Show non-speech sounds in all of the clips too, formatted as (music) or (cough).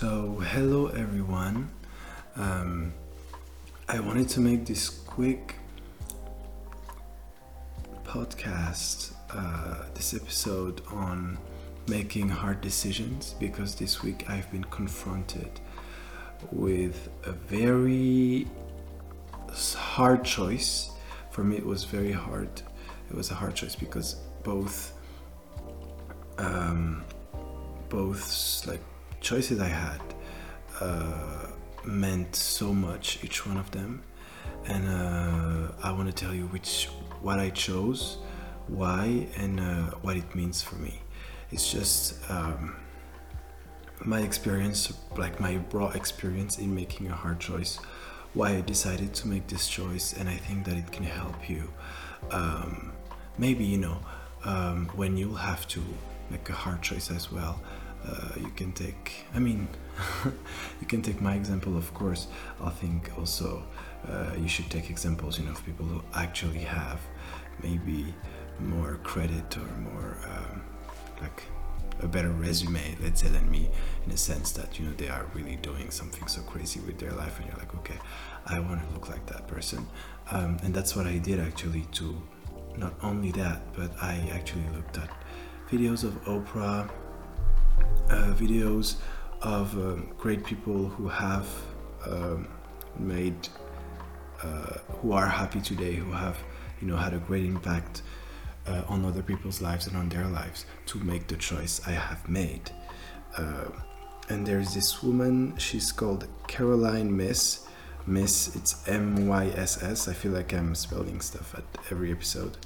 So, hello everyone. Um, I wanted to make this quick podcast, uh, this episode on making hard decisions because this week I've been confronted with a very hard choice. For me, it was very hard. It was a hard choice because both, um, both like choices I had uh, meant so much, each one of them, and uh, I want to tell you which what I chose, why, and uh, what it means for me. It's just um, my experience, like my raw experience in making a hard choice, why I decided to make this choice, and I think that it can help you. Um, maybe you know um, when you'll have to make a hard choice as well uh, you can take i mean (laughs) you can take my example of course. I think also uh, you should take examples you know of people who actually have maybe more credit or more um, like a better resume let's say than me in a sense that you know they are really doing something so crazy with their life and you're like okay i want to look like that person. Um, and that's what i did actually to not only that but i actually looked at videos of oprah videos of um, great people who have um, made, uh, who are happy today, who have, you know, had a great impact uh, on other people's lives and on their lives to make the choice I have made. Uh, and there's this woman, she's called Caroline Myss Myss, it's M Y S S. I feel like I'm spelling stuff at every episode.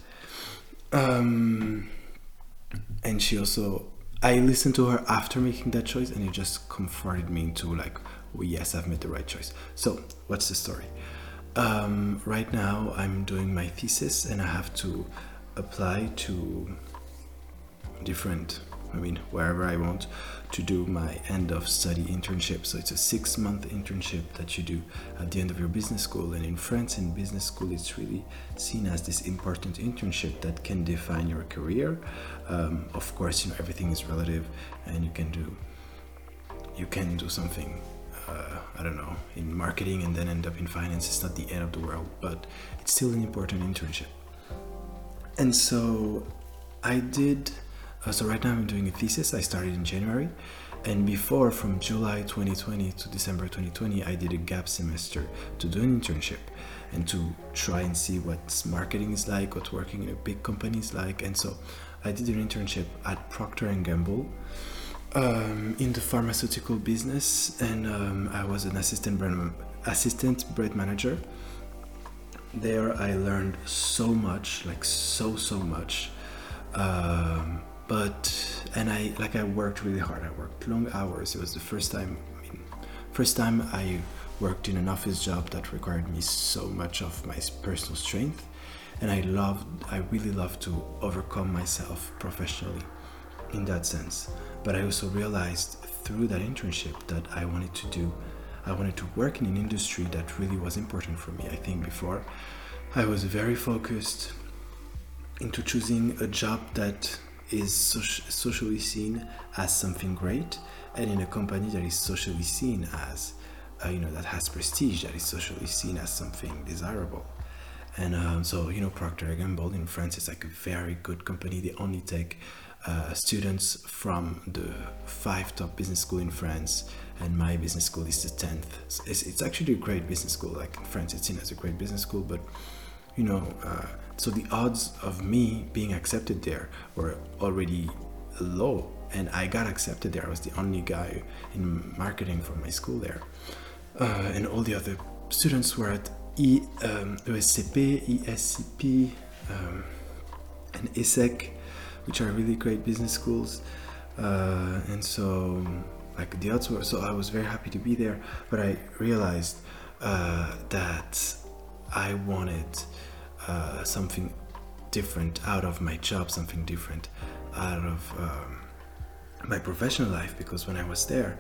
Um, and she also I listened to her after making that choice, and it just comforted me into like, oh yes, I've made the right choice. So, what's the story? Um, right now, I'm doing my thesis, and I have to apply to different I mean, wherever I want to do my end of study internship. So it's a six month internship that you do at the end of your business school. And in France, in business school, it's really seen as this important internship that can define your career. Um, of course, you know, everything is relative and you can do, you can do something uh, I don't know, in marketing and then end up in finance. It's not the end of the world, but it's still an important internship. And so I did uh, so right now I'm doing a thesis. I started in January, and before from July 2020 to December 2020, I did a gap semester to do an internship and to try and see what marketing is like, what working in a big company is like. And so I did an internship at Procter and Gamble. Um, in the pharmaceutical business, and um, I was an assistant brand assistant brand manager. There, I learned so much, like so so much. Um, but and I like I worked really hard. I worked long hours. It was the first time. I mean, first time I worked in an office job that required me so much of my personal strength, and I loved. I really loved to overcome myself professionally, in that sense. But I also realized through that internship that I wanted to do. I wanted to work in an industry that really was important for me. I think before I was very focused into choosing a job that is socially seen as something great and in a company that is socially seen as uh, you know that has prestige that is socially seen as something desirable. And um, so you know procter & gamble in france is like a very good company. They only take uh, students from the five top business school in france and my business school is the 10th it's, it's actually a great business school. Like in france it's seen as a great business school but you know uh, so the odds of me being accepted there were already low, and I got accepted there. I was the only guy in marketing from my school there, uh, and all the other students were at e, um, ESCP, ESCP, um, and ESSEC, which are really great business schools. Uh, and so, like the odds were, so I was very happy to be there. But I realized uh, that I wanted uh, something different out of my job, something different out of um, my professional life. Because when I was there,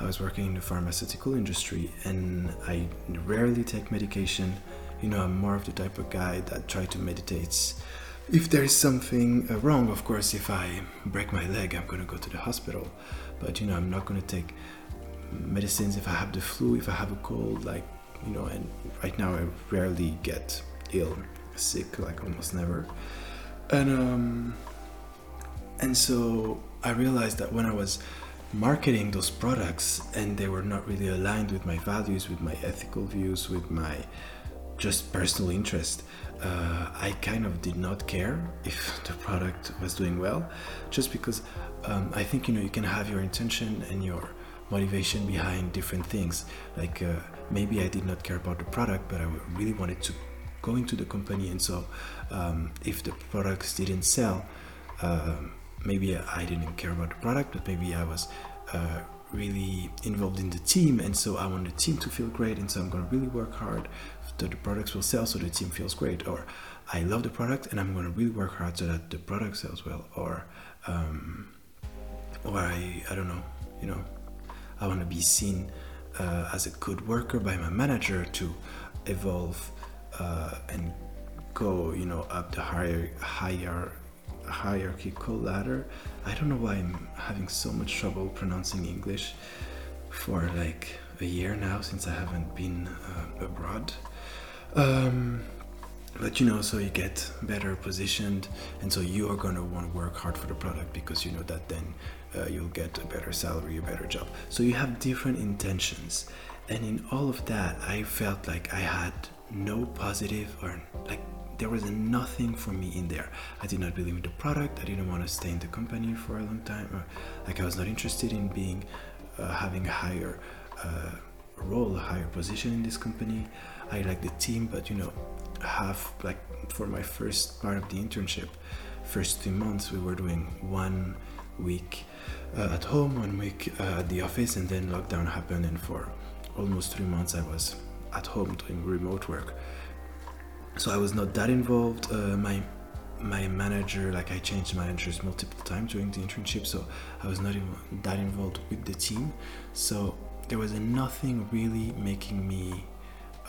I was working in the pharmaceutical industry and I rarely take medication. You know, I'm more of the type of guy that try to meditate. If there is something uh, wrong, of course, if I break my leg, I'm gonna go to the hospital. But you know, I'm not gonna take medicines if I have the flu, if I have a cold, like you know. And right now, I rarely get ill, sick, like almost never. And um, and so I realized that when I was marketing those products and they were not really aligned with my values, with my ethical views, with my just personal interest, uh, I kind of did not care if (laughs) the product was doing well, just because um, I think you know you can have your intention and your motivation behind different things. Like uh, maybe I did not care about the product, but I really wanted to go into the company, and so um, if the products didn't sell. Um, maybe I didn't care about the product, but maybe I was uh, really involved in the team, and so I want the team to feel great, and so I'm gonna really work hard that the products will sell, so the team feels great. Or I love the product, and I'm gonna really work hard so that the product sells well. Or um, or I I don't know, you know, I want to be seen uh, as a good worker by my manager to evolve uh, and go, you know, up the higher higher hierarchical ladder. I don't know why I'm having so much trouble pronouncing English for like a year now since I haven't been uh, abroad. Um, but you know, so you get better positioned, and so you are to want to work hard for the product because you know that then uh, you'll get a better salary, a better job. So you have different intentions, and in all of that, I felt like I had no positive or like there was nothing for me in there. I did not believe in the product. I didn't want to stay in the company for a long time. Or, like I was not interested in being uh, having a higher uh, role, a higher position in this company. I like the team, but you know, half like for my first part of the internship, first two months we were doing one week uh, at home, one week uh, at the office, and then lockdown happened, and for almost three months I was at home doing remote work so I was not that involved. Uh, my my manager, like I changed managers multiple times during the internship, so I was not even that involved with the team. So there was nothing really making me,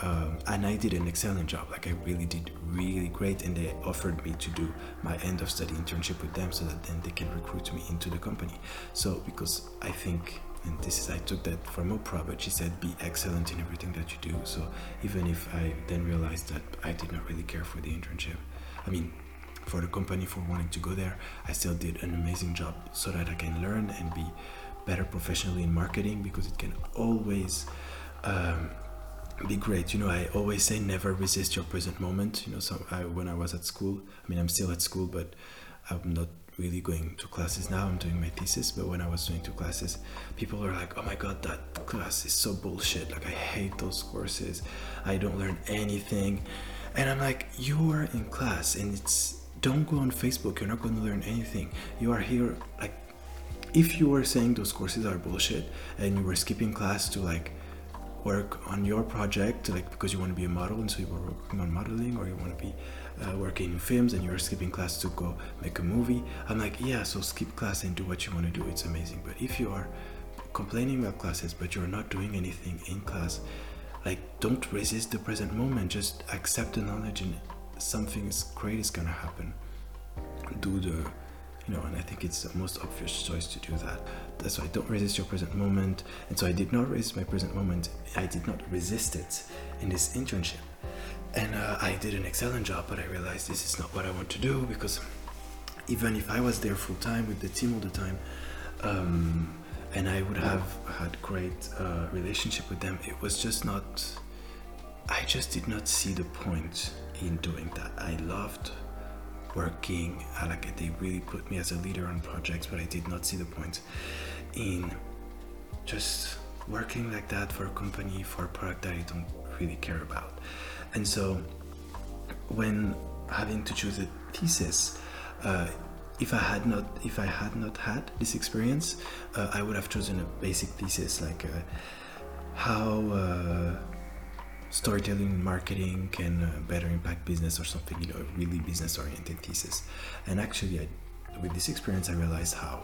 um, and I did an excellent job. Like I really did really great, and they offered me to do my end of study internship with them, so that then they can recruit me into the company. So because I think and this is I took that from Oprah, but she said be excellent in everything that you do. So even if I then realized that I did not really care for the internship, I mean, for the company for wanting to go there, I still did an amazing job so that I can learn and be better professionally in marketing because it can always um, be great. You know, I always say never resist your present moment. You know, so I, when I was at school, I mean, I'm still at school, but I'm not really going to classes now. I'm doing my thesis, but when I was doing two classes, people were like, "Oh my god, that class is so bullshit! Like I hate those courses. I don't learn anything." And I'm like, "You are in class, and it's don't go on Facebook. You're not going to learn anything. You are here like." If you were saying those courses are bullshit and you were skipping class to like work on your project, like because you want to be a model and so you were working on modeling, or you want to be uh, working in films and you're skipping class to go make a movie. I'm like, yeah, so skip class and do what you want to do. It's amazing. But if you are complaining about classes but you're not doing anything in class, like don't resist the present moment. Just accept the knowledge and something great is gonna happen. Do the you know, and I think it's the most obvious choice to do that. That's why don't resist your present moment. And so I did not resist my present moment. I did not resist it in this internship and uh, I did an excellent job, but I realized this is not what I want to do because even if I was there full time with the team all the time, um, and I would have had great uh, relationship with them, it was just not. I just did not see the point in doing that. I loved working. Like. They really put me as a leader on projects, but I did not see the point in just working like that for a company for a product that I don't really care about. And so, when having to choose a thesis, uh, if I had not if I had not had this experience, uh, I would have chosen a basic thesis like uh, how uh, storytelling marketing can uh, better impact business or something, you know, a really business oriented thesis. And actually, I, with this experience, I realized how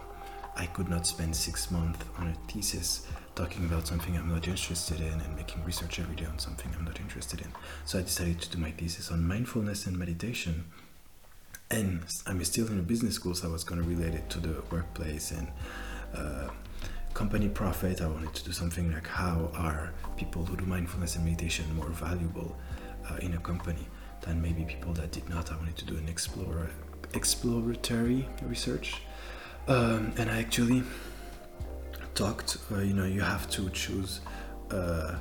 I could not spend six months on a thesis talking about something I'm not interested in and making research every day on something I'm not interested in. So I decided to do my thesis on mindfulness and meditation. And I'm still in a business school, so I was going to relate it to the workplace and uh, company profit. I wanted to do something like how are people who do mindfulness and meditation more valuable uh, in a company than maybe people that did not. I wanted to do an explore, exploratory research. Um, and I actually talked, uh, you know, you have to choose uh,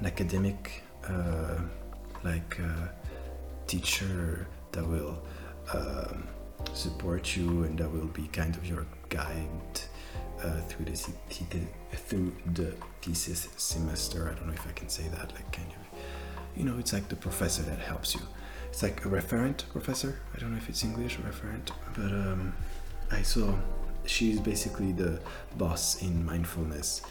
an academic, uh, like, uh, teacher that will um, support you and that will be kind of your guide uh, through the through the thesis semester. I don't know if I can say that. Like, kind you know, it's like the professor that helps you. It's like a referent professor. I don't know if it's English referent, but um, I saw she's basically the boss in mindfulness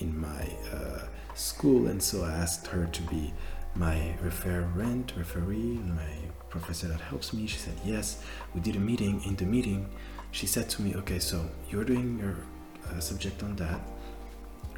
in my uh, school, and so I asked her to be my referent, referee, my professor that helps me. She said yes. We did a meeting. In the meeting, she said to me, "Okay, so you're doing your uh, subject on that,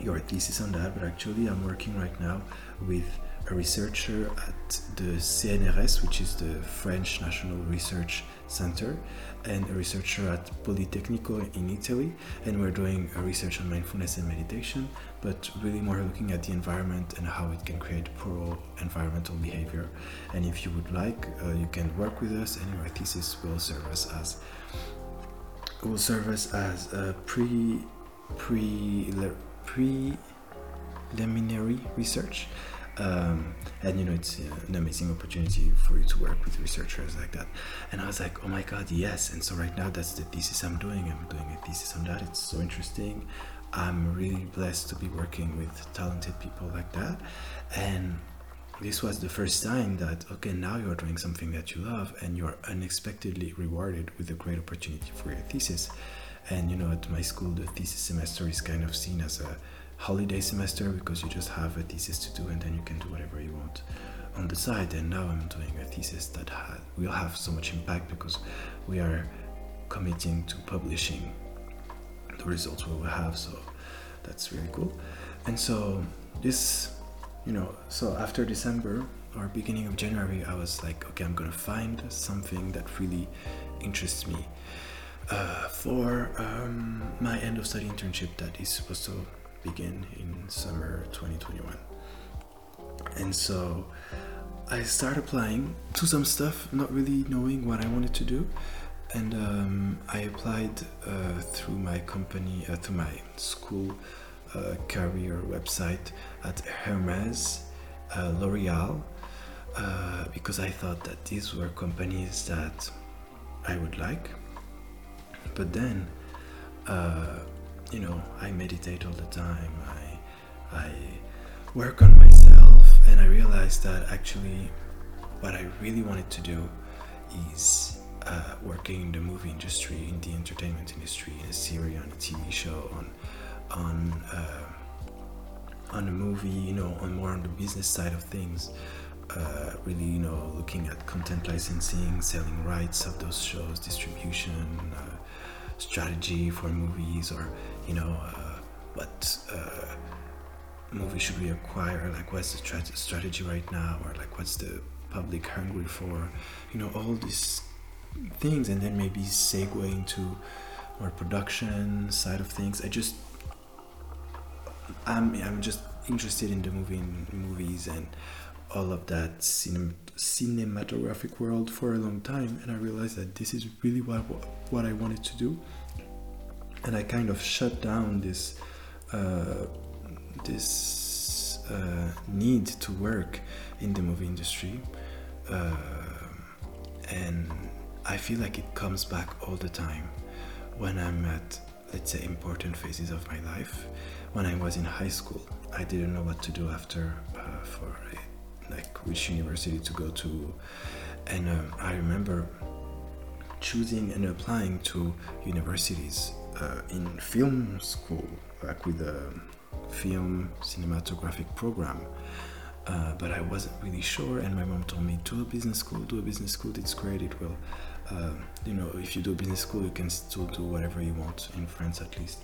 your thesis on that, but actually I'm working right now with a researcher at the CNRS, which is the French National Research Center, and a researcher at Politecnico in Italy. And we're doing a research on mindfulness and meditation, but really more looking at the environment and how it can create pro environmental behavior. And if you would like, uh, you can work with us, and your thesis will serve us as will serve us as a pre pre preliminary research. Um, and you know it's an amazing opportunity for you to work with researchers like that. And i was like oh my god yes. And so right now that's the thesis i'm doing. I'm doing a thesis on that. It's so interesting. I'm really blessed to be working with talented people like that. And this was the first time that okay now you're doing something that you love and you're unexpectedly rewarded with a great opportunity for your thesis and you know at my school the thesis semester is kind of seen as a holiday semester because you just have a thesis to do and then you can do whatever you want on the side. And now i'm doing a thesis that ha- will have so much impact because we are committing to publishing the results we will have. So that's really cool. And so this you know so after december or beginning of january i was like okay i'm gonna find something that really interests me uh, for um, my end of study internship that is supposed to begin in summer 2021. And so I started applying to some stuff, not really knowing what I wanted to do. And um, I applied uh, through my company, uh, through my school uh, career website at Hermes, uh, L'Oreal, uh, because I thought that these were companies that I would like. But then uh, you know, I meditate all the time. I, I work on myself, and I realized that actually, what I really wanted to do is uh, working in the movie industry, in the entertainment industry, in a series, on a TV show, on on uh, on a movie, you know, on more on the business side of things. Uh, really, you know, looking at content licensing, selling rights of those shows, distribution, uh, strategy for movies, or you know, uh, what uh, movie should we acquire? Like, what's the tra- strategy right now? Or like, what's the public hungry for? You know, all these things, and then maybe segue into more production side of things. I just, I'm, I'm just interested in the movie, in movies, and all of that cinem- cinematographic world for a long time, and I realized that this is really what what I wanted to do and I kind of shut down this uh, this uh, need to work in the movie industry, uh, and I feel like it comes back all the time when I'm at let's say important phases of my life. When I was in high school, I didn't know what to do after uh, for like which university to go to, and um, I remember choosing and applying to universities uh, in film school, like with a film cinematographic program. Uh, but I wasn't really sure, and my mom told me, do a business school, do a business school, it's great, it will, uh, you know, if you do business school, you can still do whatever you want, in France at least.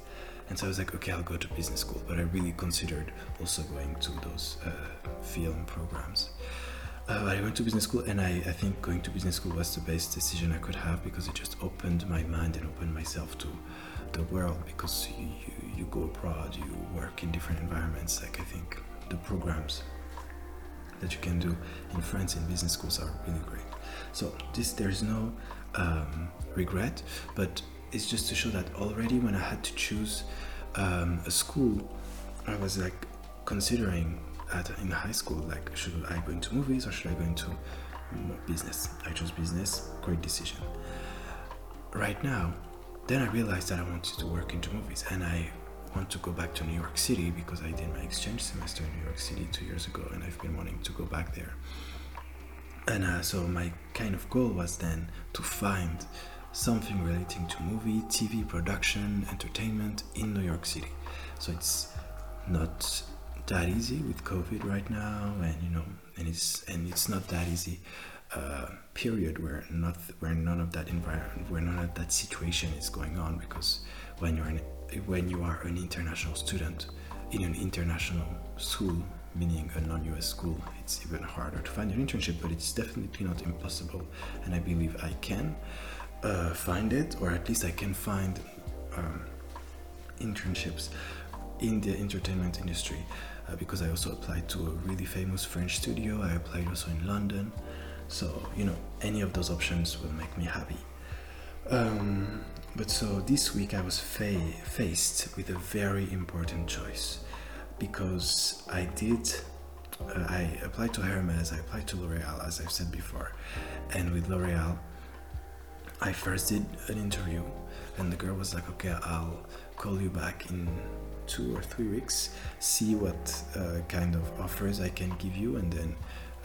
And so I was like, okay, I'll go to business school, but I really considered also going to those uh, film programs. Uh, I went to business school, and I, I think going to business school was the best decision I could have because it just opened my mind and opened myself to the world because you, you, you go abroad, you work in different environments. Like I think the programs that you can do in France in business schools are really great. So this there's no um, regret, but it's just to show that already when I had to choose um, a school, I was like considering at in high school like should I go into movies or should I go into business? I chose business. Great decision. Right now, then I realized that I wanted to work into movies and I want to go back to New York City because I did my exchange semester in New York City two years ago and I've been wanting to go back there. And uh, so my kind of goal was then to find something relating to movie, TV production, entertainment in New York City. So it's not that easy with COVID right now, and you know, and it's and it's not that easy. Uh, period where not where none of that environment where none of that situation is going on because when you're an, when you are an international student in an international school meaning a non-US school it's even harder to find an internship but it's definitely not impossible and I believe I can uh, find it or at least I can find um, internships in the entertainment industry uh, because I also applied to a really famous French studio I applied also in London so, you know, any of those options will make me happy. Um, but so this week I was fa- faced with a very important choice because I did. Uh, I applied to Hermes, I applied to L'Oreal, as I've said before. And with L'Oreal, I first did an interview, and the girl was like, okay, I'll call you back in two or three weeks, see what uh, kind of offers I can give you, and then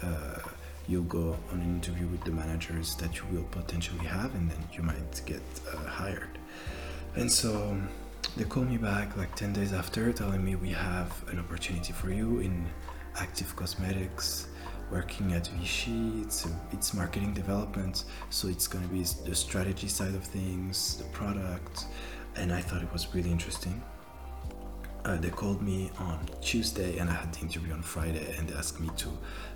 uh, you'll go on an interview with the managers that you will potentially have and then you might get uh, hired. And so they called me back like 10 days after telling me we have an opportunity for you in active cosmetics working at Vichy it's, it's marketing development so it's going to be the strategy side of things the product and I thought it was really interesting. Uh, they called me on Tuesday and I had the interview on Friday and they asked me to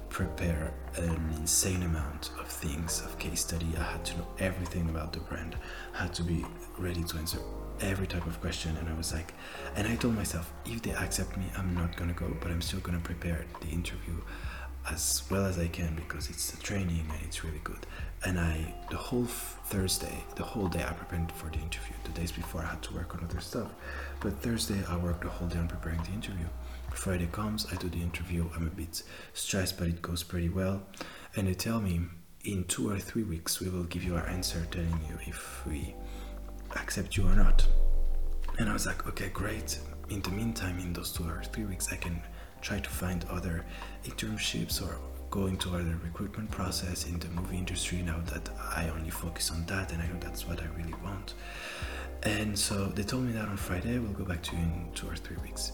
prepare an insane amount of things of case study. I had to know everything about the brand I had to be ready to answer every type of question and i was like and i told myself if they accept me i'm not gonna go but i'm still gonna prepare the interview as well as i can because it's a training and it's really good and i the whole thursday the whole day i prepared for the interview the days before i had to work on other stuff but thursday i worked the whole day on preparing the interview Friday comes, I do the interview, I'm a bit stressed, but it goes pretty well. And they tell me in two or three weeks we will give you our answer telling you if we accept you or not. And I was like, okay, great. In the meantime, in those two or three weeks, I can try to find other internships or go into other recruitment process in the movie industry now that I only focus on that and I know that's what I really want. And so they told me that on Friday, we'll go back to you in two or three weeks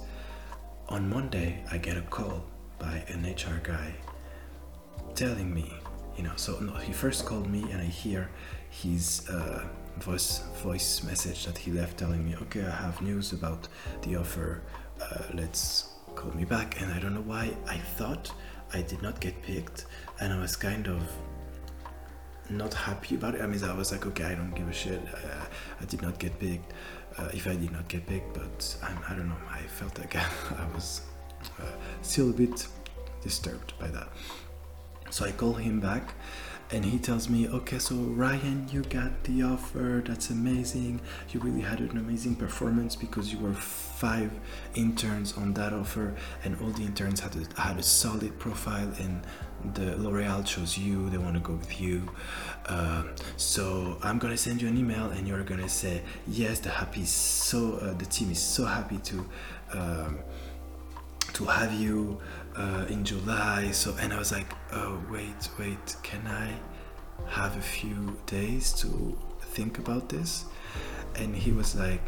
on Monday, I get a call by an HR guy telling me, you know, so no, he first called me and I hear his uh, voice voice message that he left telling me, okay, I have news about the offer. Uh, let's call me back. And I don't know why I thought I did not get picked, and I was kind of not happy about it. I mean, I was like, okay, I don't give a shit. Uh, I did not get picked uh, if I did not get picked, but I'm, I do not know. I felt like (laughs) I was uh, still a bit disturbed by that. So I call him back and he tells me, okay, so Ryan, you got the offer. That's amazing. You really had an amazing performance because you were five interns on that offer, and all the interns had a, had a solid profile, and the L'Oreal chose you. They want to go with you. Uh, so I'm gonna send you an email, and you're gonna say yes. The happy so uh, the team is so happy to. Um, to have you uh, in July. So, and I was like, oh, wait, wait, can I have a few days to think about this? And he was like,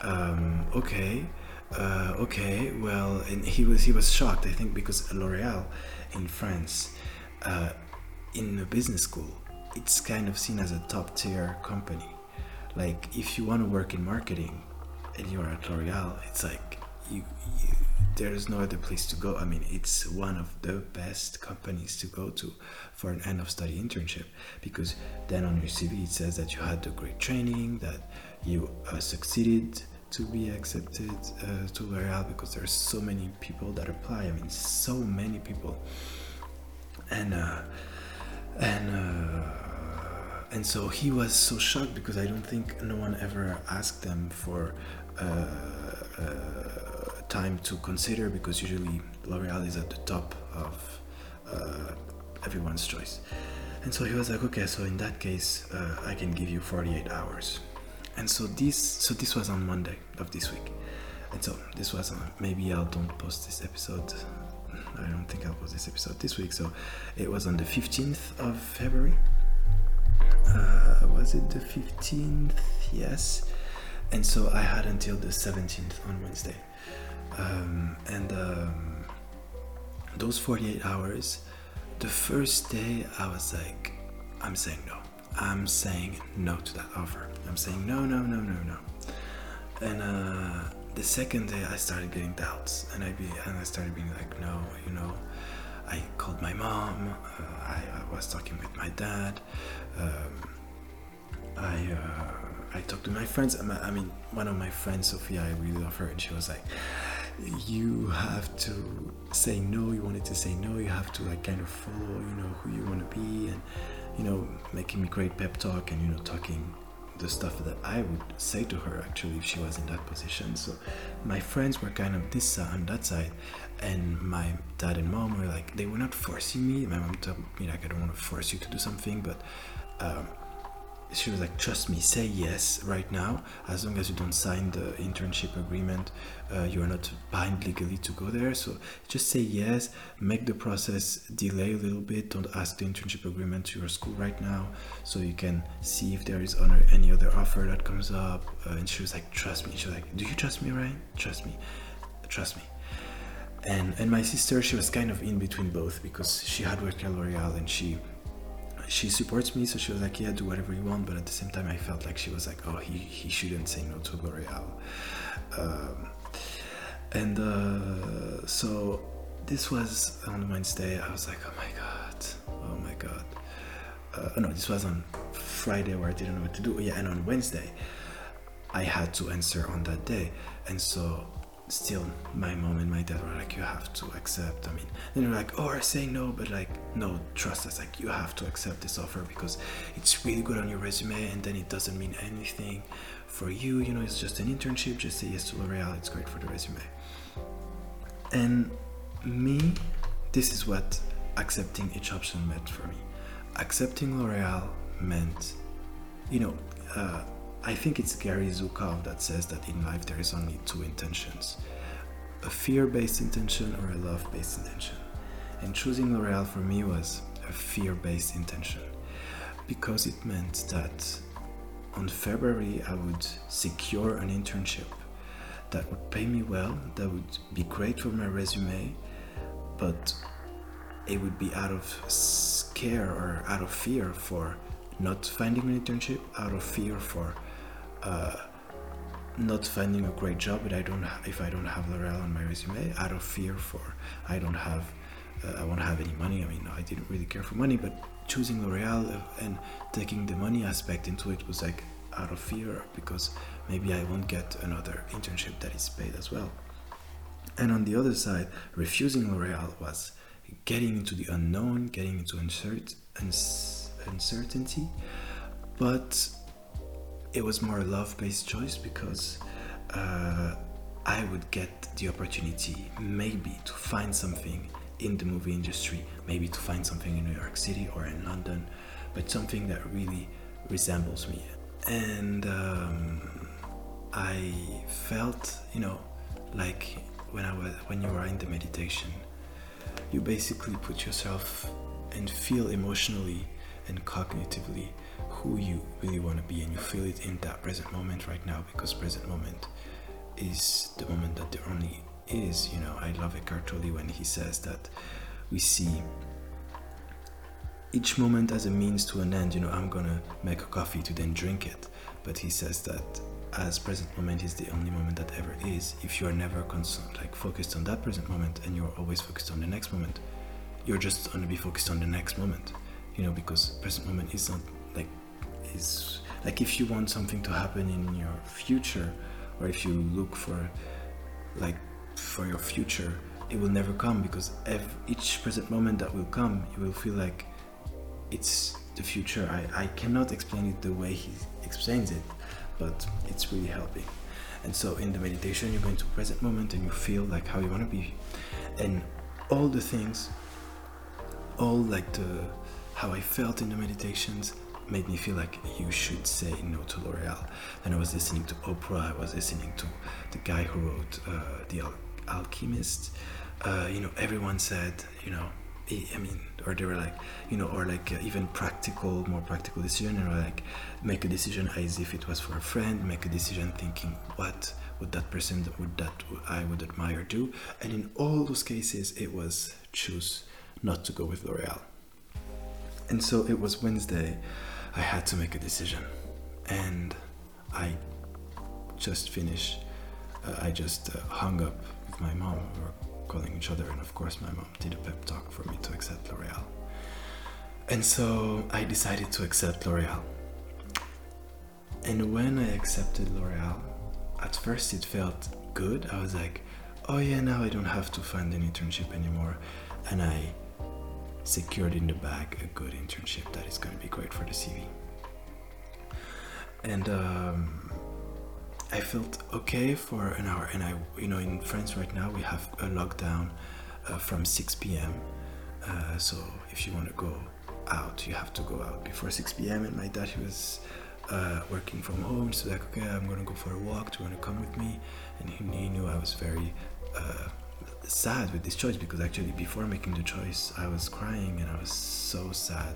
um, okay, uh, okay, well, and he was he was shocked, I think, because L'Oreal in France, uh, in a business school, it's kind of seen as a top tier company. Like, if you want to work in marketing and you're at L'Oreal, it's like you, you there's no other place to go. I mean, it's one of the best companies to go to for an end of study internship because then on your CV it says that you had the great training, that you uh, succeeded to be accepted uh, to L'Oreal because there's so many people that apply. I mean, so many people, and uh, and uh, and so he was so shocked because I don't think no one ever asked them for. Uh, uh, time to consider because usually L'Oreal is at the top of uh, everyone's choice. And so he was like, okay, so in that case, I can give you 48 hours. And so this, so this was on Monday of this week. And so this was on, maybe I don't post this episode. I don't think I'll post this episode this week. So it was on the 15th of February. Uh, was it the 15th? Yes. And so I had until the 17th on Wednesday um, and um, those 48 hours, the first day I was like, I'm saying no. I'm saying no to that offer. I'm saying no, no, no, no, no. And uh, the second day, I started getting doubts, and I be and I started being like, no, you know. I called my mom. Uh, I, I, was talking with my dad. Um, I uh, I talked to my friends. I mean, one of my friends, Sophia, I really love her, and she was like, you have to say no you wanted to say no you have to like kind of follow you know who you want to be and you know making me great pep talk and you know talking the stuff that I would say to her actually if she was in that position. So my friends were kind of this side and that side, and my dad and mom were like they were not forcing me. My mom told me like I don't want to force you to do something, but um, she was like, trust me, say yes right now. As long as you don't sign the internship agreement, uh, you are not bound legally to go there. So just say yes, make the process delay a little bit. Don't ask the internship agreement to your school right now, so you can see if there is any other offer that comes up. Uh, and she was like, trust me. She was like, do you trust me, Ryan? Trust me, trust me. And and my sister, she was kind of in between both because she had worked at L'Oreal and she she supports me, so she was like, "Yeah, do whatever you want." But at the same time, I felt like she was like, "Oh, he, he shouldn't say no to L'Oreal." Um, and uh, so this was on Wednesday. I was like, "Oh my god, oh my god." Uh, no, this was on Friday where I didn't know what to do. Yeah, and on Wednesday, I had to answer on that day, and so still my mom and my dad were like you have to accept i mean and they're like oh i say no but like no trust us like you have to accept this offer because it's really good on your resume and then it doesn't mean anything for you you know it's just an internship just say yes to l'oreal it's great for the resume. And me this is what accepting each option meant for me. Accepting l'oreal meant you know uh, I think it's Gary Zukav that says that in life there is only two intentions a fear based intention or a love based intention. And choosing L'Oreal for me was a fear based intention because it meant that on February I would secure an internship that would pay me well, that would be great for my resume, but it would be out of scare or out of fear for not finding an internship, out of fear for uh, not finding a great job, but I don't if I don't have L'Oreal on my resume, out of fear for I don't have uh, I won't have any money. I mean, I didn't really care for money, but choosing L'Oreal and taking the money aspect into it was like out of fear because maybe I won't get another internship that is paid as well. And on the other side, refusing L'Oreal was getting into the unknown, getting into uncertain, uncertainty, but it was more a love-based choice because uh, I would get the opportunity maybe to find something in the movie industry, maybe to find something in New York City or in London, but something that really resembles me. And um, I felt, you know, like when I was when you are in the meditation, you basically put yourself and feel emotionally and cognitively who you really want to be and you feel it in that present moment right now because present moment is the moment that there only is you know i love Eckhart Tolle when he says that we see each moment as a means to an end you know i'm gonna make a coffee to then drink it but he says that as present moment is the only moment that ever is, if you are never like focused on that present moment and you're always focused on the next moment, you're just to be focused on the next moment. You know, because present moment is not is like if you want something to happen in your future, or if you look for like for your future, it will never come because each present moment that will come, you will feel like it's the future. I, I cannot explain it the way he explains it, but it's really helping. And so in the meditation, you go into present moment and you feel like how you want to be, and all the things, all like the how I felt in the meditations made me feel like you should say no to L'Oreal. Then I was listening to Oprah. I was listening to the guy who wrote uh, The Al- Alchemist. Uh, you know, everyone said, you know, I mean, or they were like, you know, or like uh, even practical, more practical decision, or like make a decision as if it was for a friend, make a decision thinking what would that person would that I would admire do, and in all those cases, it was choose not to go with L'Oreal. And so it was Wednesday. I had to make a decision, and I just finished. Uh, I just uh, hung up with my mom. We were calling each other, and of course, my mom did a pep talk for me to accept L'Oreal. And so I decided to accept L'Oreal. And when I accepted L'Oreal, at first it felt good. I was like, oh yeah, now I don't have to find an internship anymore. And I secured in the bag a good internship that is going to be great for the CV. And um, I felt okay for an hour. And I, you know, in France right now we have a lockdown uh, from 6 p.m. Uh, so if you want to go out, you have to go out before 6 p.m. And my dad, he was uh, working from home, so like, okay, I'm gonna go for a walk. Do you want to come with me? And he, he knew I was very uh, sad with this choice because actually before making the choice i was crying and i was so sad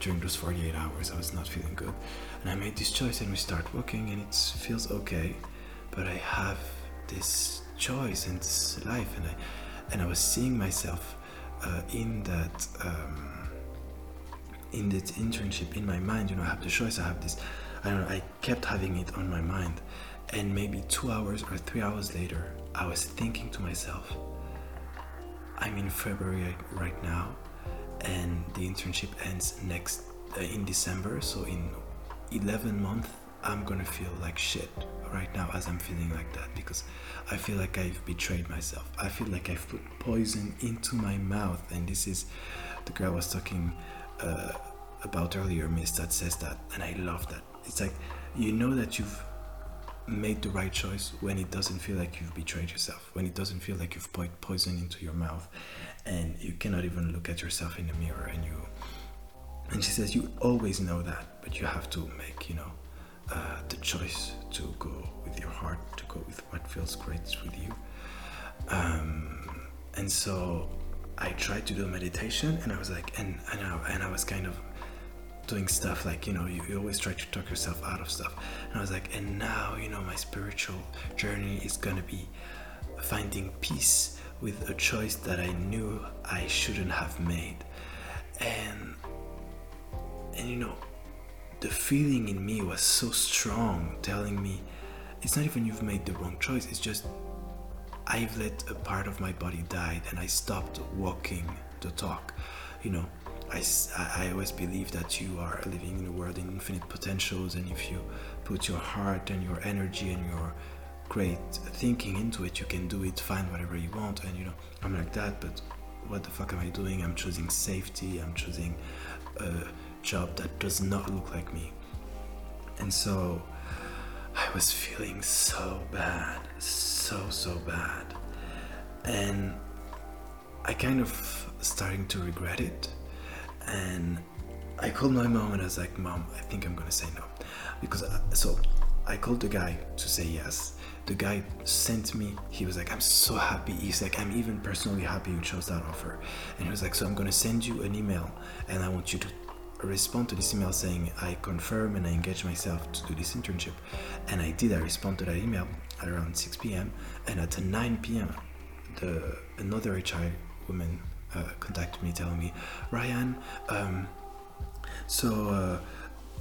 during those 48 hours. I was not feeling good. And i made this choice and we start walking and it feels okay but i have this choice and this life and i and i was seeing myself uh, in that um, in that internship in my mind you know i have the choice i have this i don't know i kept having it on my mind. And maybe two hours or three hours later i was thinking to myself I'm in February right now, and the internship ends next uh, in December. So in 11 months, I'm gonna feel like shit right now as I'm feeling like that because I feel like I've betrayed myself. I feel like I've put poison into my mouth, and this is the girl I was talking uh, about earlier, Myss, that says that, and I love that. It's like you know that you've made the right choice when it doesn't feel like you've betrayed yourself, when it doesn't feel like you've put poison into your mouth and you cannot even look at yourself in the mirror and you and she says you always know that but you have to make you know uh, the choice to go with your heart to go with what feels great with you. Um, and so i tried to do meditation and i was like and and I, and I was kind of doing stuff like you know you, you, always try to talk yourself out of stuff. And i was like and now you know my spiritual journey is gonna be finding peace with a choice that i knew i shouldn't have made. And and you know the feeling in me was so strong telling me it's not even you've made the wrong choice it's just i've let a part of my body die and i stopped walking the talk you know I, I always believe that you are living in a world in infinite potentials, and if you put your heart and your energy and your great thinking into it, you can do it, find whatever you want. And you know, I'm like that, but what the fuck am I doing? I'm choosing safety, I'm choosing a job that does not look like me. And so I was feeling so bad, so, so bad. And I kind of starting to regret it and I called my mom and I was like, Mom, I think I'm gonna say no. Because, I, so I called the guy to say yes. The guy sent me, he was like, I'm so happy. He's like, I'm even personally happy you chose that offer. And he was like, So I'm gonna send you an email and I want you to respond to this email saying, I confirm and I engage myself to do this internship. And I did, I responded to that email at around 6 p.m. And at 9 p.m., the another HR woman uh, contacted me telling me, Ryan, um, so uh,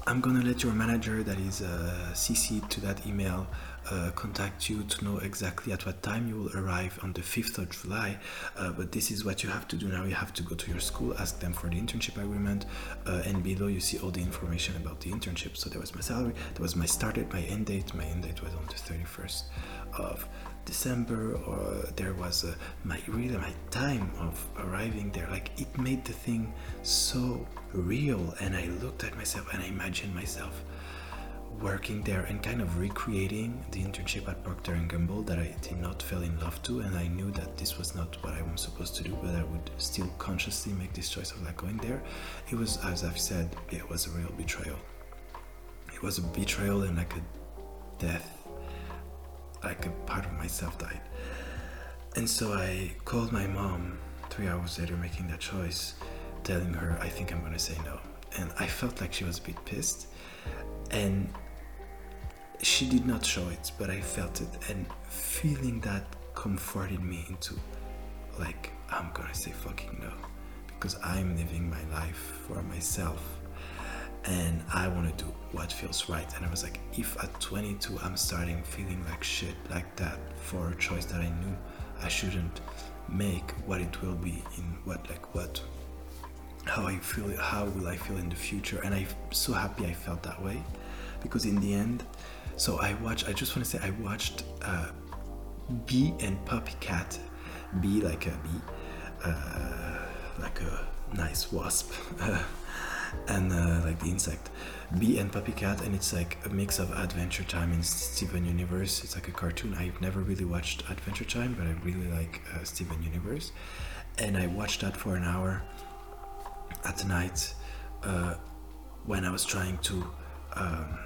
I'm gonna let your manager that is uh, CC to that email uh, contact you to know exactly at what time you will arrive on the 5th of July. Uh, but this is what you have to do now. You have to go to your school, ask them for the internship agreement, uh, and below you see all the information about the internship. So there was my salary, there was my start date, my end date. My end date was on the 31st of December, or there was uh, my really my time of arriving there. Like it made the thing so real, and I looked at myself and I imagined myself working there and kind of recreating the internship at Procter and Gamble that I did not fall in love to, and I knew that this was not what I was supposed to do, but I would still consciously make this choice of like going there. It was, as I've said, it was a real betrayal. It was a betrayal and like a death, like a part of myself died. And so I called my mom three hours later, making that choice, telling her I think I'm gonna say no. And I felt like she was a bit pissed. And she did not show it, but I felt it, and feeling that comforted me into like, I'm gonna say fucking no because I'm living my life for myself and I want to do what feels right. And I was like, if at 22 I'm starting feeling like shit like that for a choice that I knew I shouldn't make, what it will be in what, like, what, how I feel, how will I feel in the future? And I'm so happy I felt that way because in the end, so I watched. I just want to say I watched uh, Bee and Puppy Cat. Bee like a bee, uh, like a nice wasp, (laughs) and uh, like the insect. Bee and Puppy Cat, and it's like a mix of Adventure Time and Steven Universe. It's like a cartoon. I've never really watched Adventure Time, but I really like uh, Steven Universe, and I watched that for an hour at night uh, when I was trying to. Um,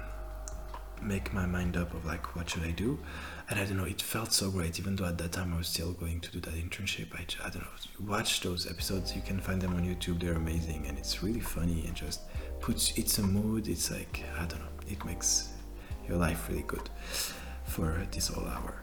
make my mind up of like what should I do, and I don't know. It felt so great, even though at that time I was still going to do that internship. I, I don't know. Watch those episodes. You can find them on YouTube. They're amazing, and it's really funny and just puts it's a mood. It's like I don't know. It makes your life really good for this whole hour.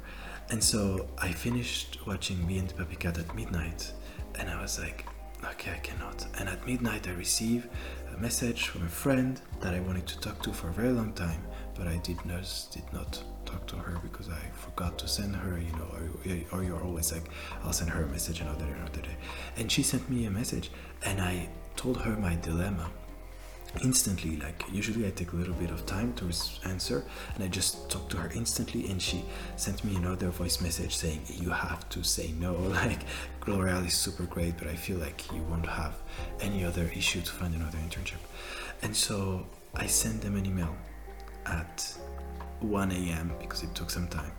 And so I finished watching Bee and Puppy Cat at midnight, and I was like, okay, I cannot. And at midnight, I receive a message from a friend that I wanted to talk to for a very long time but I did not did not talk to her because I forgot to send her, you know, or, or you're always like, I'll send her a message another day, another day. And she sent me a message, and I told her my dilemma instantly. Like, usually I take a little bit of time to answer, and I just talked to her instantly, and she sent me another voice message saying, You have to say no. (laughs) Like, L'Oreal is super great, but I feel like you won't have any other issue to find another internship. And so I sent them an email at 1 a.m. because it took some time.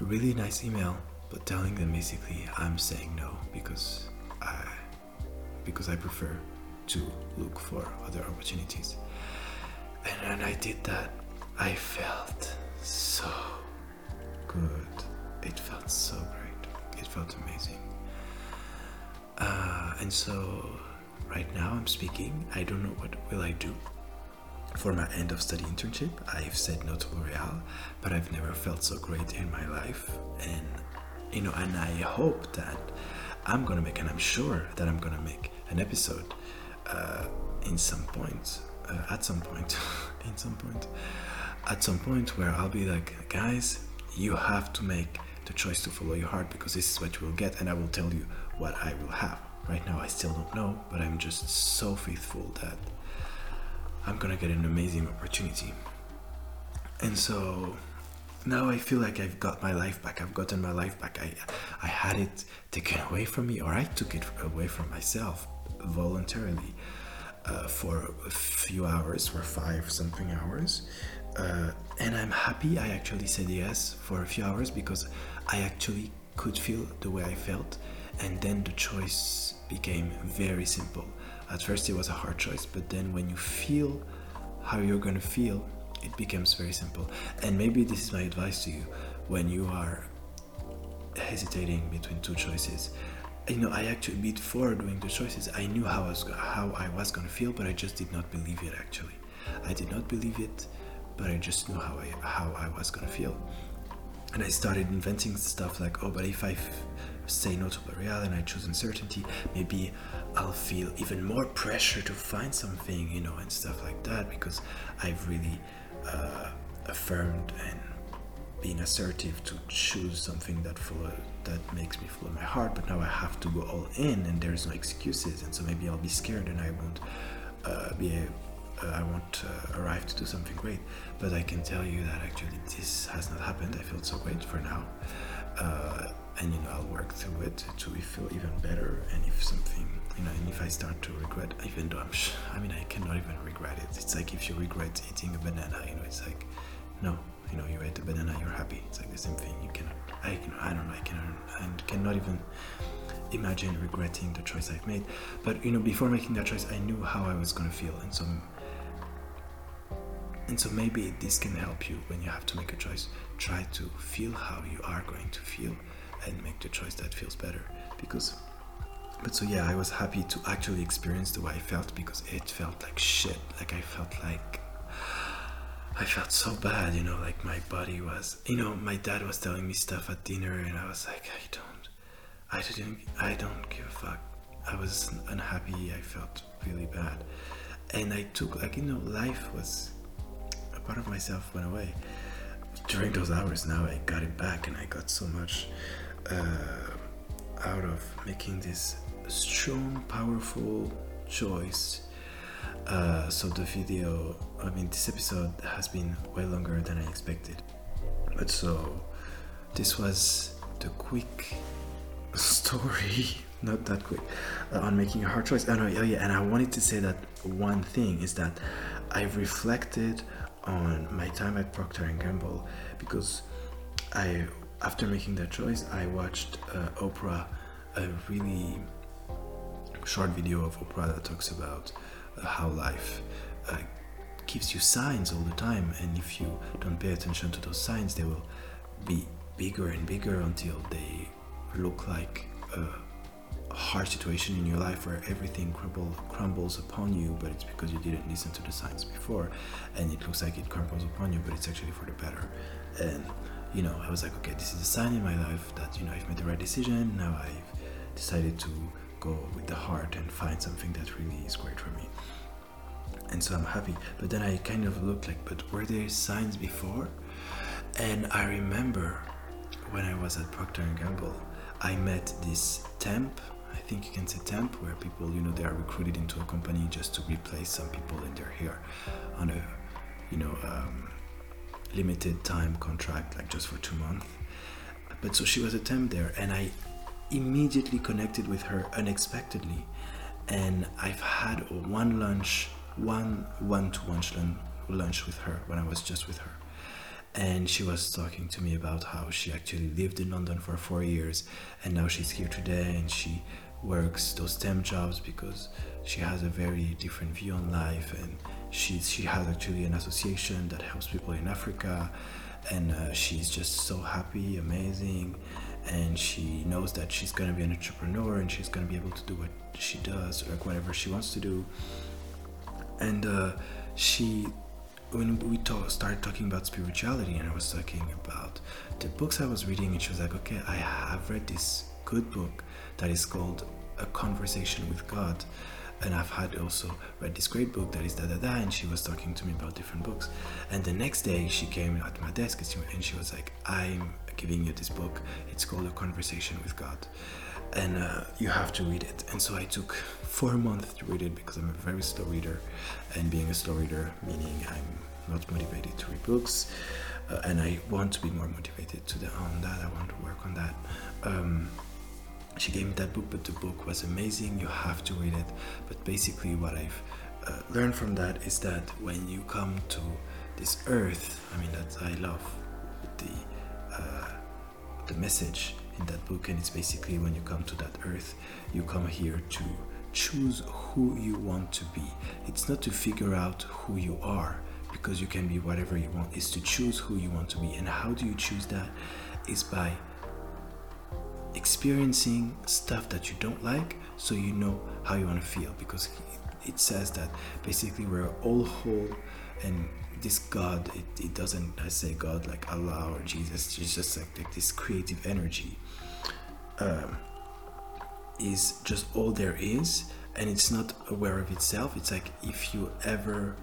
A really nice email, but telling them basically I'm saying no because I because I prefer to look for other opportunities. And when I did that, I felt so good. It felt so great. It felt amazing. Uh, and so right now I'm speaking. I don't know what will I do for my end of study internship, I've said no to L'Oreal, but I've never felt so great in my life. And, you know, and I hope that I'm gonna make, and I'm sure that I'm gonna make an episode uh, in some point, uh, at some point, (laughs) in some point, at some point where I'll be like, guys, you have to make the choice to follow your heart because this is what you will get, and I will tell you what I will have. Right now, I still don't know, but I'm just so faithful that I'm gonna get an amazing opportunity. And so now I feel like I've got my life back. I've gotten my life back. I, I had it taken away from me, or I took it away from myself voluntarily uh, for a few hours, for five something hours. Uh, and I'm happy I actually said yes for a few hours because I actually could feel the way I felt. And then the choice became very simple. At first, it was a hard choice, but then when you feel how you're going to feel, it becomes very simple. And maybe this is my advice to you when you are hesitating between two choices. You know, I actually before doing the choices, I knew how I was how I was going to feel, but I just did not believe it. Actually, I did not believe it, but I just knew how I how I was going to feel. And I started inventing stuff like, oh, but if I say no to L'Oreal and I choose uncertainty, maybe I'll feel even more pressure to find something, you know, and stuff like that because I've really uh, affirmed and been assertive to choose something that follow that makes me follow my heart. But now I have to go all in, and there's no excuses, and so maybe I'll be scared and I won't uh, be. A, uh, I won't uh, arrive to do something great, but I can tell you that actually this has not happened. I feel so great for now, uh, and you know I'll work through it to feel even better. And if something, you know, and if I start to regret, even though I'm, sh- I mean, I cannot even regret it. It's like if you regret eating a banana, you know, it's like, no, you know, you ate a banana, you're happy. It's like the same thing. You cannot, I can, I don't know, I cannot, and cannot even imagine regretting the choice I've made. But you know, before making that choice, I knew how I was gonna feel, and so and so maybe this can help you when you have to make a choice. Try to feel how you are going to feel and make the choice that feels better. Because, but so yeah, I was happy to actually experience the way I felt because it felt like shit. Like I felt like I felt so bad, you know, like my body was, you know, my dad was telling me stuff at dinner and I was like, I don't, I didn't, I don't give a fuck. I was unhappy. I felt really bad. And I took, like, you know, life was a part of myself went away during those hours. Now I got it back, and I got so much uh, out of making this strong, powerful choice. Uh, so the video, I mean, this episode has been way longer than I expected. But so this was the quick (laughs) story, not that quick, uh, on making a hard choice. Oh, no, oh yeah, and I wanted to say that one thing is that I've reflected on my time at Procter and Gamble because I, after making that choice, I watched uh, Oprah, a really short video of Oprah that talks about uh, how life uh, gives you signs all the time, and if you don't pay attention to those signs, they will be bigger and bigger until they look like a hard situation in your life where everything crumble, crumbles upon you, but it's because you didn't listen to the signs before, and it looks like it crumbles upon you, but it's actually for the better. And you know, I was like, okay, this is a sign in my life that you know I've made the right decision. Now I've decided to go with the heart and find something that really is great for me. And so I'm happy. But then I kind of looked like, but were there signs before? And I remember when I was at Procter and Gamble, I met this temp I think you can say temp, where people, you know, they are recruited into a company just to replace some people and they're here on a, you know, um, limited time contract, like just for two months. But so she was a temp there, and I immediately connected with her unexpectedly. And I've had one lunch, one one-to-one lunch with her when I was just with her and she was talking to me about how she actually lived in London for four years and now she's here today and she works those temp jobs because she has a very different view on life and she she has actually an association that helps people in Africa and uh, she's just so happy amazing and she knows that she's to be an entrepreneur and she's to be able to do what she does like whatever she wants to do and uh, she when we talk, started talking about spirituality and I was talking about the books I was reading and she was like okay I have read this good book that is called A Conversation with God. And I've had also read this great book that is da da da, and she was talking to me about different books. And the next day she came at my desk and she was like, I'm giving you this book. It's called A Conversation with God. And uh, you have to read it. And so I took four months to read it because I'm a very slow reader. And being a slow reader, meaning I'm not motivated to read books. Uh, and I want to be more motivated to the, on that. I want to work on that. Um, she gave me that book, but the book was amazing. You have to read it. But basically, what I've uh, learned from that is that when you come to this earth, I mean, that I love the uh, the message in that book, and it's basically when you come to that earth, you come here to choose who you want to be. It's not to figure out who you are because you can be whatever you want. It's to choose who you want to be. And how do you choose that? Is by experiencing stuff that you don't like so you know how you want to feel because it says that basically we're all whole and this god it, it doesn't I say god like allah or jesus it's just like, like this creative energy um, is just all there is and it's not aware of itself. It's like if you ever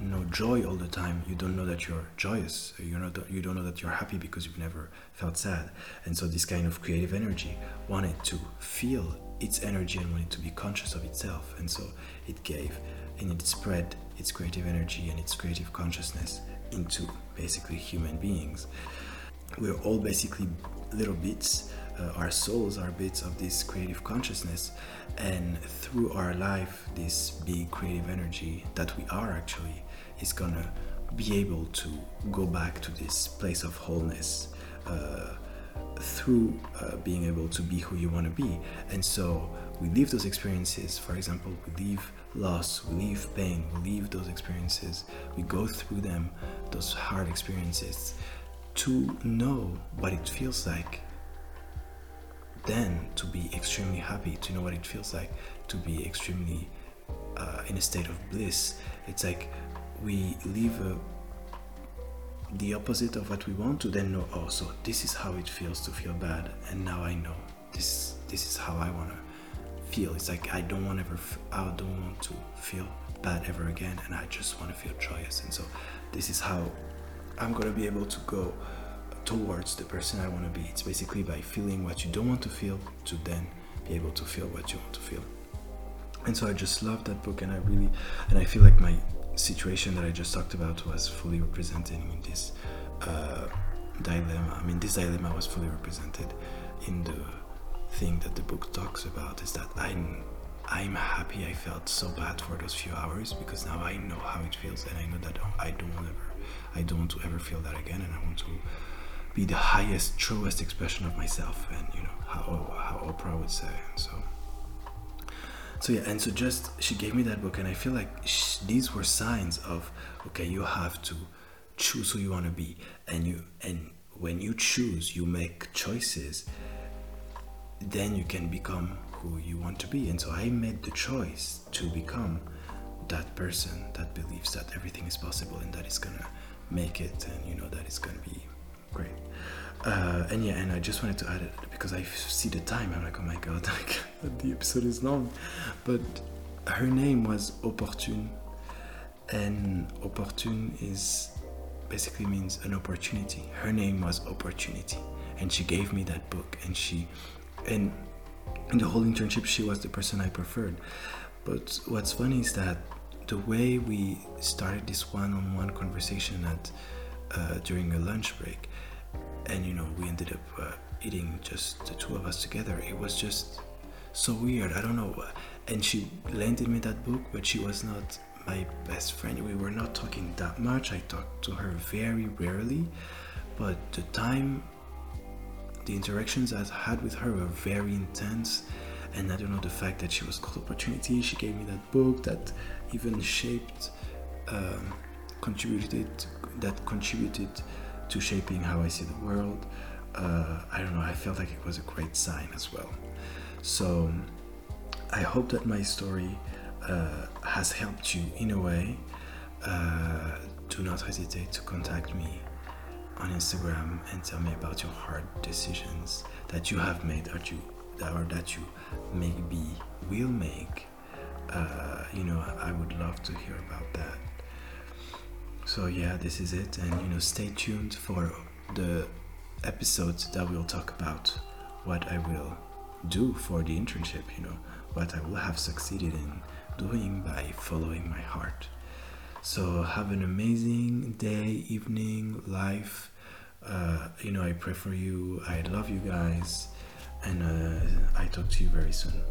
know joy all the time. You don't know that you're joyous. You're not you don't know that you're happy because you've never felt sad. And so this kind of creative energy wanted to feel its energy and wanted to be conscious of itself. And so it gave and it spread its creative energy and its creative consciousness into basically human beings. We're all basically little bits. Uh, our souls are bits of this creative consciousness. And through our life this big creative energy that we are actually is gonna be able to go back to this place of wholeness uh, through uh, being able to be who you want to be. And so we leave those experiences for example we leave loss we leave pain we leave those experiences we go through them those hard experiences to know what it feels like then to be extremely happy to know what it feels like to be extremely uh, in a state of bliss. It's like we live a, uh, the opposite of what we want to then know oh so this is how it feels to feel bad and now i know this this is how i want to feel it's like i don't want ever i don't want to feel bad ever again and i just want to feel joyous and so this is how i'm going to be able to go towards the person I want to be. It's basically by feeling what you don't want to feel to then be able to feel what you want to feel. And so I just love that book, and I really, and I feel like my situation that I just talked about was fully represented in this uh, dilemma. I mean, this dilemma was fully represented in the thing that the book talks about. Is that I'm I'm happy I felt so bad for those few hours because now I know how it feels, and I know that I don't ever, I don't want to ever feel that again, and I want to be the highest, truest expression of myself, and you know how how Oprah would say. And so, so yeah, and so just she gave me that book, and I feel like sh- these were signs of okay, you have to choose who you want to be, and you and when you choose, you make choices. Then you can become who you want to be, and so I made the choice to become that person that believes that everything is possible and that is gonna make it, and you know that it's gonna be great. Uh, and yeah, and I just wanted to add it because I see the time. I'm like, oh my god, (laughs) the episode is long. But her name was Opportune, and Opportune is basically means an opportunity. Her name was Opportunity, and she gave me that book. And she, and in the whole internship, she was the person I preferred. But what's funny is that the way we started this one-on-one conversation at uh, during a lunch break and you know we ended up uh, eating just the two of us together. It was just so weird. I don't know and she lended me that book but she was not my best friend. We were not talking that much. I talked to her very rarely but the time the interactions i had with her were very intense. And i don't know the fact that she was called opportunity she gave me that book that even shaped um, contributed that contributed to shaping how I see the world. Uh, I don't know, I felt like it was a great sign as well. So I hope that my story uh, has helped you in a way. Uh, do not hesitate to contact me on Instagram and tell me about your hard decisions that you have made or you or that you maybe will make. Uh, you know, I would love to hear about that. So yeah, this is it, and you know, stay tuned for the episodes that we will talk about what I will do for the internship. You know, what I will have succeeded in doing by following my heart. So have an amazing day, evening, life. Uh, you know, I pray for you. I love you guys, and uh, I talk to you very soon.